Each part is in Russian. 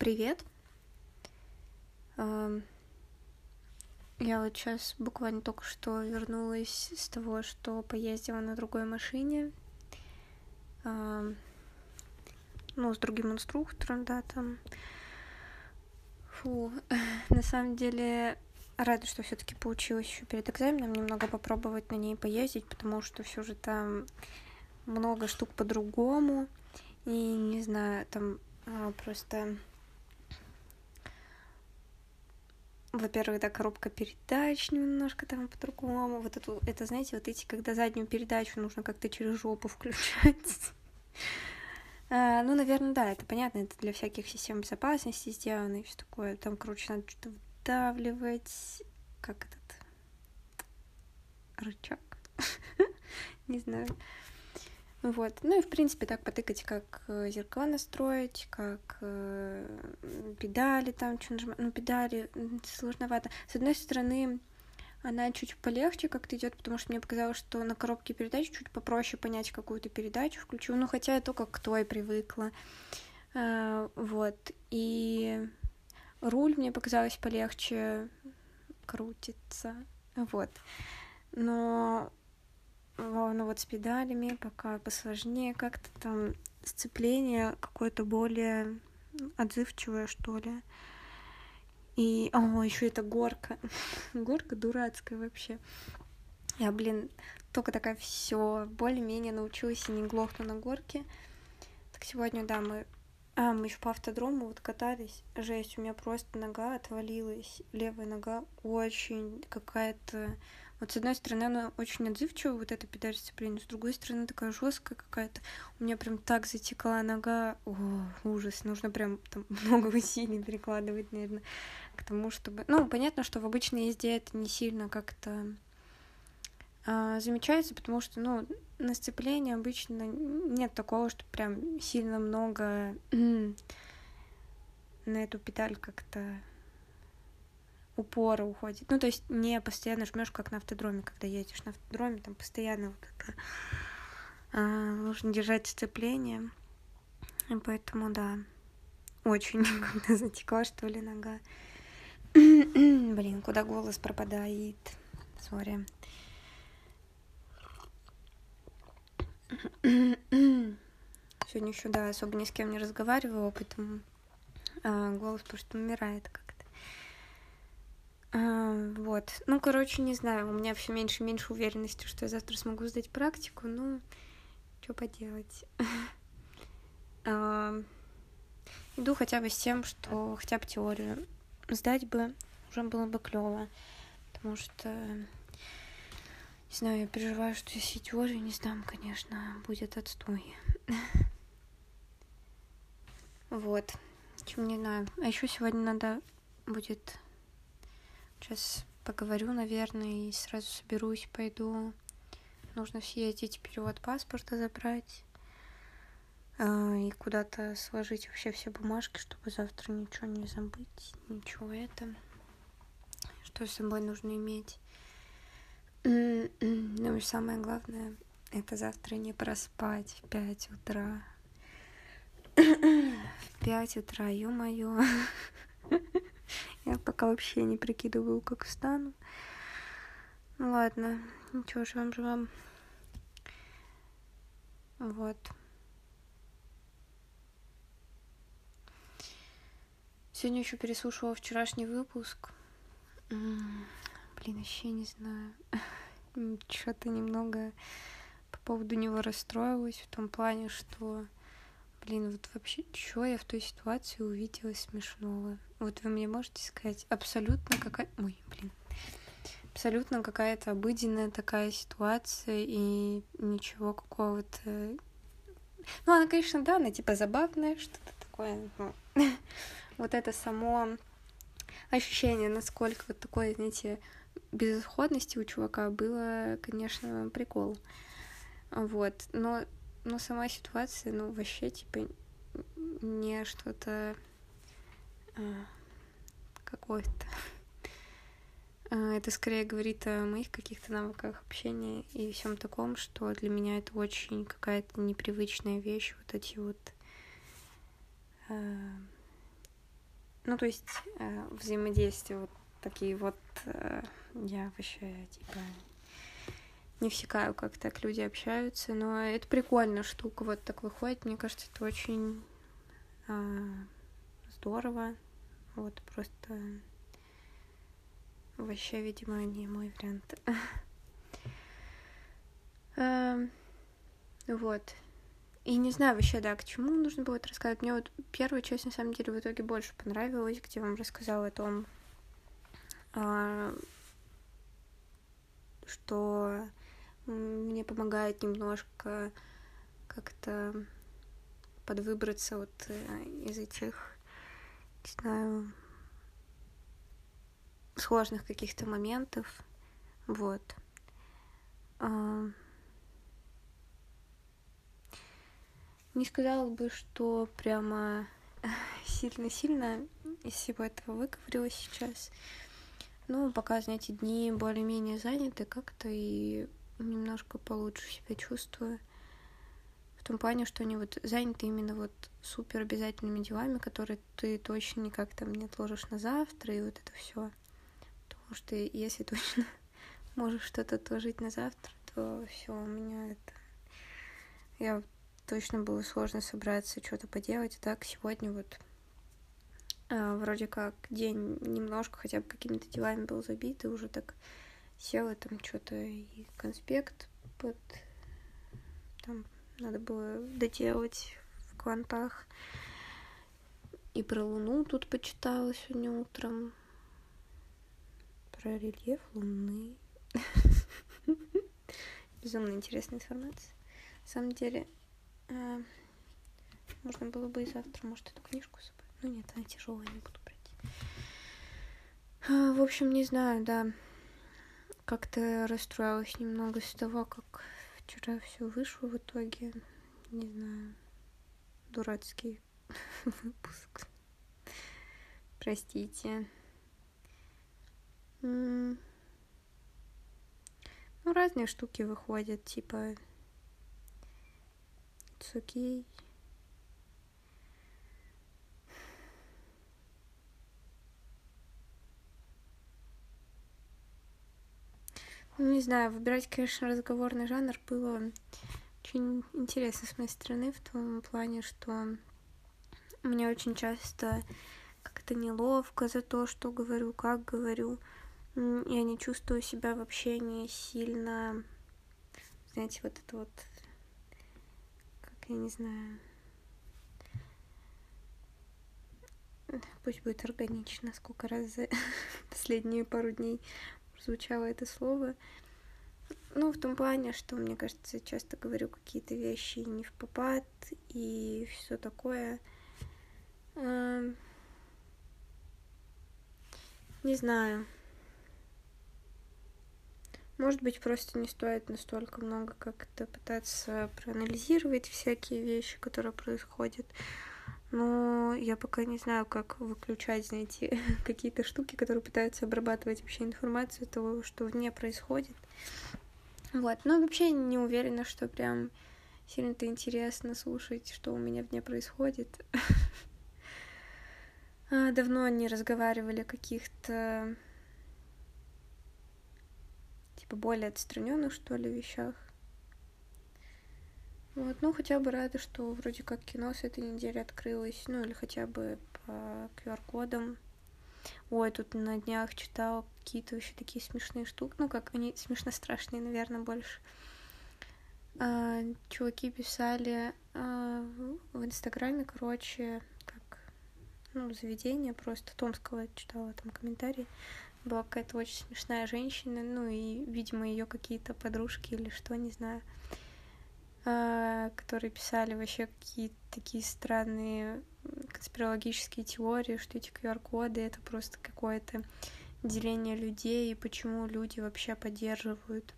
Привет. Я вот сейчас буквально только что вернулась с того, что поездила на другой машине. Ну, с другим инструктором, да, там. Фу, на самом деле рада, что все-таки получилось еще перед экзаменом немного попробовать на ней поездить, потому что все же там много штук по-другому. И не знаю, там а, просто во-первых, да, коробка передач немножко там по-другому. Вот это, это, знаете, вот эти, когда заднюю передачу нужно как-то через жопу включать. А, ну, наверное, да, это понятно, это для всяких систем безопасности сделано и все такое. Там, короче, надо что-то вдавливать. Как этот рычаг? Не знаю. Вот. Ну и, в принципе, так потыкать, как э, зеркала настроить, как э, педали там, что нажимать. Ну, педали сложновато. С одной стороны, она чуть полегче как-то идет, потому что мне показалось, что на коробке передач чуть попроще понять какую-то передачу включу. Ну, хотя я только к той привыкла. А, вот. И руль мне показалось полегче крутится. Вот. Но ну вот с педалями пока посложнее как-то там сцепление какое-то более отзывчивое, что ли. И, о, еще это горка. горка дурацкая вообще. Я, блин, только такая все более-менее научилась и не глохну на горке. Так сегодня, да, мы... А, мы еще по автодрому вот катались. Жесть, у меня просто нога отвалилась. Левая нога очень какая-то вот с одной стороны, она очень отзывчивая, вот эта педаль сцепления, с другой стороны, такая жесткая какая-то. У меня прям так затекла нога. О, ужас. Нужно прям там много усилий перекладывать, наверное, к тому, чтобы... Ну, понятно, что в обычной езде это не сильно как-то а, замечается, потому что, ну, на сцеплении обычно нет такого, что прям сильно много на эту педаль как-то упора уходит. Ну, то есть не постоянно жмешь, как на автодроме, когда едешь на автодроме, там постоянно вот это а, нужно держать сцепление. И поэтому, да, очень когда затекла, что ли, нога. Блин, куда голос пропадает. Сори. Сегодня еще, да, особо ни с кем не разговаривала, поэтому а, голос просто умирает как вот. Ну, короче, не знаю, у меня все меньше и меньше уверенности, что я завтра смогу сдать практику, ну, что поделать. иду хотя бы с тем, что хотя бы теорию сдать бы уже было бы клево, потому что, не знаю, я переживаю, что если теорию не сдам, конечно, будет отстой. вот. Чем не знаю. А еще сегодня надо будет Сейчас поговорю, наверное, и сразу соберусь, пойду. Нужно съездить, перевод паспорта забрать а, и куда-то сложить вообще все бумажки, чтобы завтра ничего не забыть, ничего это. Что с собой нужно иметь. Ну и самое главное, это завтра не проспать в пять утра. В пять утра, ё-моё. Я пока вообще не прикидываю, как встану. Ну ладно, ничего, живем, живем. Вот. Сегодня еще переслушивала вчерашний выпуск. Блин, вообще не знаю. Что-то немного по поводу него расстроилась в том плане, что Блин, вот вообще, что я в той ситуации увидела смешного? Вот вы мне можете сказать, абсолютно какая... Ой, блин. Абсолютно какая-то обыденная такая ситуация, и ничего какого-то... Ну, она, конечно, да, она типа забавная, что-то такое. Ну, вот это само ощущение, насколько вот такое, знаете, безысходности у чувака было, конечно, прикол. Вот. Но но сама ситуация, ну, вообще, типа, не что-то а, какое-то. А, это скорее говорит о моих каких-то навыках общения и всем таком, что для меня это очень какая-то непривычная вещь, вот эти вот а, Ну, то есть э, взаимодействия вот такие вот э, я вообще типа не всекаю, как так люди общаются, но это прикольная штука, вот так выходит, мне кажется, это очень э, здорово, вот просто вообще, видимо, не мой вариант. Эм, вот. И не знаю вообще, да, к чему нужно будет рассказать. Мне вот первая часть, на самом деле, в итоге больше понравилась, где вам рассказала о том, а, что мне помогает немножко как-то подвыбраться вот э, из этих, не знаю, сложных каких-то моментов. Вот. А, Не сказала бы, что прямо сильно-сильно из всего этого выговорилась сейчас. Ну, пока, знаете, дни более-менее заняты как-то и немножко получше себя чувствую. В том плане, что они вот заняты именно вот супер обязательными делами, которые ты точно никак там не отложишь на завтра, и вот это все. Потому что если точно можешь что-то отложить на завтра, то все у меня это... Я точно было сложно собраться, что-то поделать. А так сегодня вот а, вроде как день немножко хотя бы какими-то делами был забит, и уже так села там что-то и конспект под... Там надо было доделать в квантах. И про Луну тут почитала сегодня утром. Про рельеф Луны. Безумно интересная информация. На самом деле, а, можно было бы и завтра, может, эту книжку собрать. Ну нет, она тяжелая, не буду брать. А, в общем, не знаю, да. Как-то расстроилась немного с того, как вчера все вышло в итоге. Не знаю. Дурацкий выпуск. Простите. Ну, разные штуки выходят, типа It's okay. Ну, не знаю, выбирать, конечно, разговорный жанр было очень интересно с моей стороны в том плане, что мне очень часто как-то неловко за то, что говорю, как говорю. Я не чувствую себя в общении сильно, знаете, вот это вот я не знаю. Пусть будет органично, сколько раз за последние пару дней звучало это слово. Ну, в том плане, что, мне кажется, часто говорю какие-то вещи не в попад и все такое. Не знаю. Может быть, просто не стоит настолько много как-то пытаться проанализировать всякие вещи, которые происходят. Но я пока не знаю, как выключать, знаете, какие-то штуки, которые пытаются обрабатывать вообще информацию того, что вне происходит. Вот, но вообще не уверена, что прям сильно-то интересно слушать, что у меня вне происходит. А, давно не разговаривали о каких-то типа более отстраненных, что ли, вещах. Вот, ну, хотя бы рада, что вроде как кино с этой недели открылось, ну, или хотя бы по QR-кодам. Ой, тут на днях читала какие-то вообще такие смешные штуки, ну, как они смешно страшные, наверное, больше. А, чуваки писали а, в Инстаграме, короче, как, ну, заведение просто Томского читала там комментарии, была какая-то очень смешная женщина, ну и, видимо, ее какие-то подружки или что, не знаю, которые писали вообще какие-то такие странные конспирологические теории, что эти QR-коды это просто какое-то деление людей, и почему люди вообще поддерживают,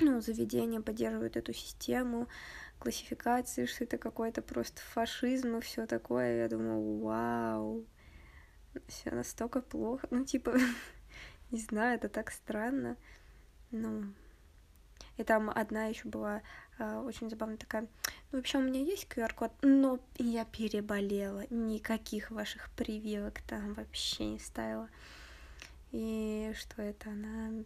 ну, заведения поддерживают эту систему классификации, что это какой-то просто фашизм и все такое. Я думаю, вау, все настолько плохо. Ну, типа, Не знаю, это так странно. Ну, И там одна еще была э, очень забавная такая. Ну, вообще, у меня есть QR-код, но я переболела. Никаких ваших прививок там вообще не ставила. И что это она?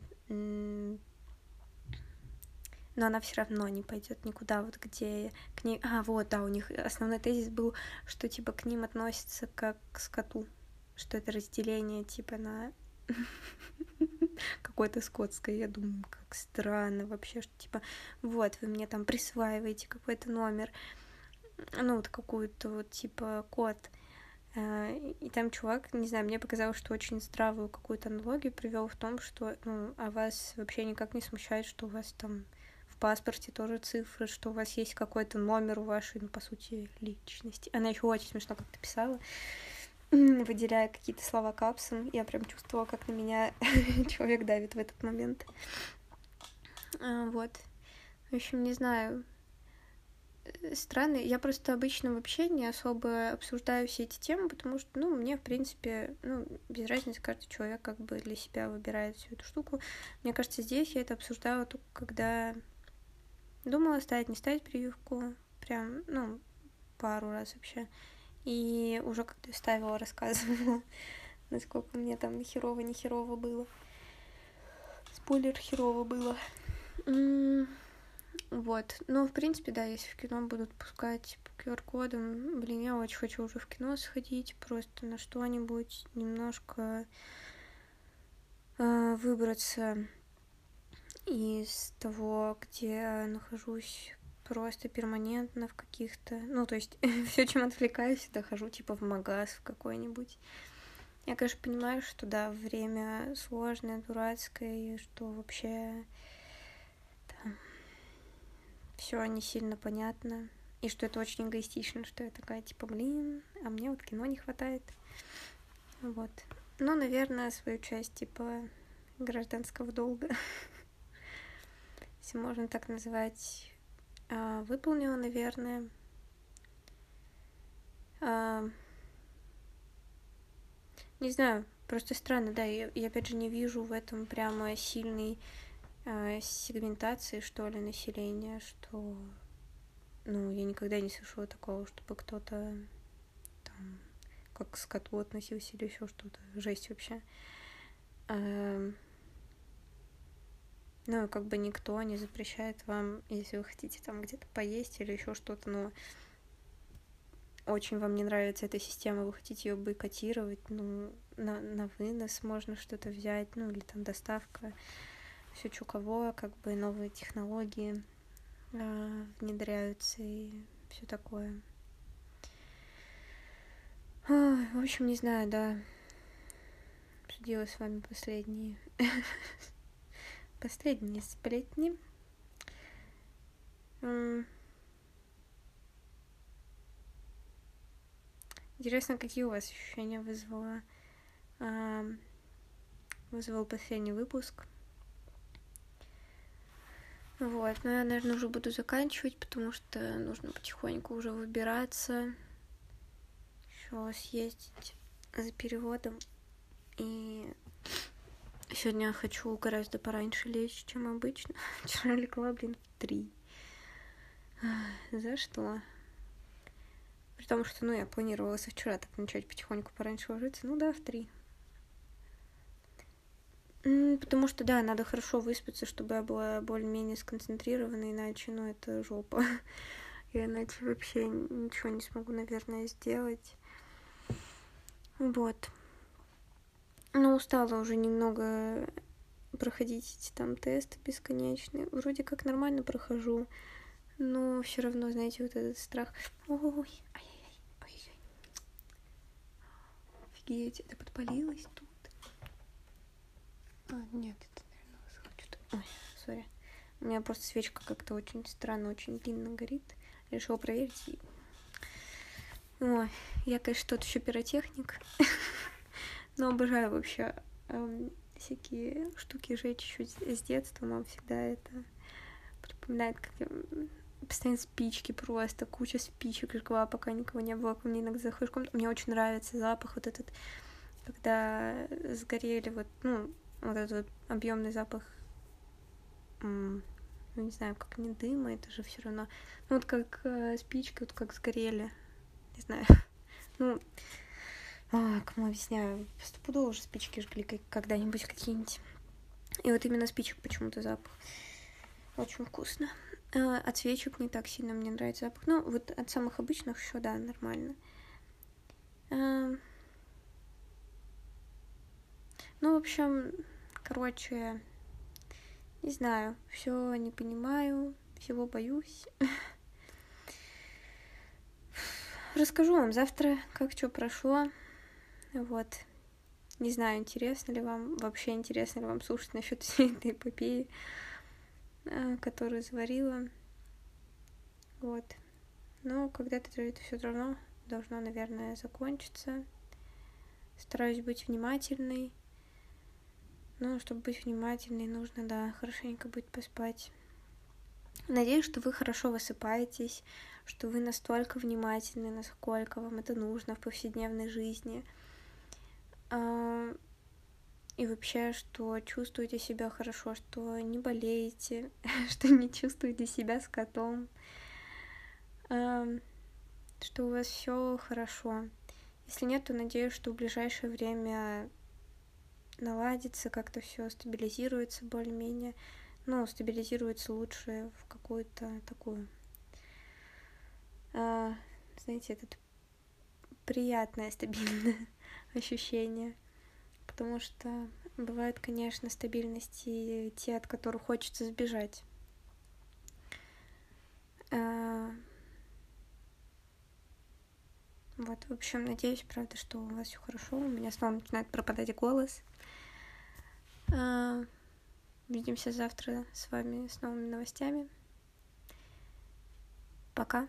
но она все равно не пойдет никуда, вот где к ней... А, вот, да, у них основной тезис был, что, типа, к ним относятся как к скоту, что это разделение, типа, на какое-то скотское. Я думаю, как странно вообще, что, типа, вот, вы мне там присваиваете какой-то номер, ну, вот какую-то, вот, типа, код, э, и там чувак, не знаю, мне показалось, что очень здравую какую-то аналогию привел в том, что, ну, а вас вообще никак не смущает, что у вас там паспорте тоже цифры, что у вас есть какой-то номер у вашей, ну, по сути, личности. Она еще очень смешно как-то писала, выделяя какие-то слова капсом. Я прям чувствовала, как на меня человек давит в этот момент. А, вот. В общем, не знаю. Э, странно. Я просто обычно вообще не особо обсуждаю все эти темы, потому что, ну, мне, в принципе, ну, без разницы, каждый человек как бы для себя выбирает всю эту штуку. Мне кажется, здесь я это обсуждала только когда Думала ставить, не ставить прививку. Прям, ну, пару раз вообще. И уже как-то ставила, рассказывала, насколько мне там херово, не херово было. Спойлер, херово было. Вот. Ну, в принципе, да, если в кино будут пускать по QR-кодам, блин, я очень хочу уже в кино сходить, просто на что-нибудь немножко э, выбраться из того, где нахожусь просто перманентно в каких-то... Ну, то есть все, чем отвлекаюсь, дохожу типа в магаз в какой-нибудь. Я, конечно, понимаю, что да, время сложное, дурацкое, и что вообще там все не сильно понятно. И что это очень эгоистично, что я такая, типа, блин, а мне вот кино не хватает. Вот. Ну, наверное, свою часть, типа, гражданского долга если можно так назвать, а, выполнила, наверное. А, не знаю, просто странно, да, я, я опять же не вижу в этом прямо сильной э, сегментации, что ли, населения, что, ну, я никогда не слышала такого, чтобы кто-то там как к скоту относился или еще что-то. Жесть вообще. Э, ну, как бы никто не запрещает вам, если вы хотите там где-то поесть или еще что-то, но очень вам не нравится эта система, вы хотите ее бойкотировать, ну, на, на вынос можно что-то взять, ну, или там доставка, все что кого, как бы новые технологии э, внедряются и все такое. Ой, в общем, не знаю, да. Обсудила с вами последние Последние сплетни. Интересно, какие у вас ощущения вызвало вызвал последний выпуск. Вот, но я, наверное, уже буду заканчивать, потому что нужно потихоньку уже выбираться, еще съездить за переводом и Сегодня хочу гораздо пораньше лечь, чем обычно. Вчера легла, блин, в три. За что? При том, что, ну, я планировала со вчера так начать потихоньку пораньше ложиться. Ну да, в три. Потому что, да, надо хорошо выспаться, чтобы я была более-менее сконцентрирована, иначе, ну, это жопа. Я иначе вообще ничего не смогу, наверное, сделать. Вот. Ну, устала уже немного проходить эти там тесты бесконечные. Вроде как нормально прохожу, но все равно, знаете, вот этот страх. Ой, ай-яй-яй, ой-яй. Офигеть, это подпалилось тут. А, нет, это, наверное, что-то. Ой, сори. У меня просто свечка как-то очень странно, очень длинно горит. Решила проверить. Ой, я, конечно, тот еще пиротехник. Но обожаю вообще эм, всякие штуки жечь еще с детства. Мама всегда это припоминает, как я постоянно спички просто, куча спичек жгла, пока никого не было. Ко мне иногда заходишь в. Мне очень нравится запах вот этот, когда сгорели вот, ну, вот этот объемный запах ну, не знаю, как не дыма, это же все равно. Ну, вот как э, спички, вот как сгорели. Не знаю. Ну, а, кому объясняю, стопудово уже спички жгли когда-нибудь какие-нибудь. И вот именно спичек почему-то запах. Очень вкусно. А, от свечек не так сильно мне нравится запах. Ну, вот от самых обычных еще, да, нормально. А... Ну, в общем, короче, не знаю, все не понимаю, всего боюсь. Расскажу вам завтра, как что прошло. Вот. Не знаю, интересно ли вам, вообще интересно ли вам слушать насчет всей этой эпопеи, а, которую заварила. Вот. Но когда-то это все равно должно, наверное, закончиться. Стараюсь быть внимательной но чтобы быть внимательной, нужно, да, хорошенько будет поспать. Надеюсь, что вы хорошо высыпаетесь, что вы настолько внимательны, насколько вам это нужно в повседневной жизни. А, и вообще, что чувствуете себя хорошо, что не болеете, что не чувствуете себя с котом, а, что у вас все хорошо. Если нет, то надеюсь, что в ближайшее время наладится, как-то все стабилизируется более-менее. Ну, стабилизируется лучше в какую-то такую, а, знаете, этот приятное, стабильное ощущение. Потому что бывают, конечно, стабильности те, от которых хочется сбежать. А, вот, в общем, надеюсь, правда, что у вас все хорошо. У меня снова начинает пропадать голос. Увидимся завтра с вами с новыми новостями. Пока.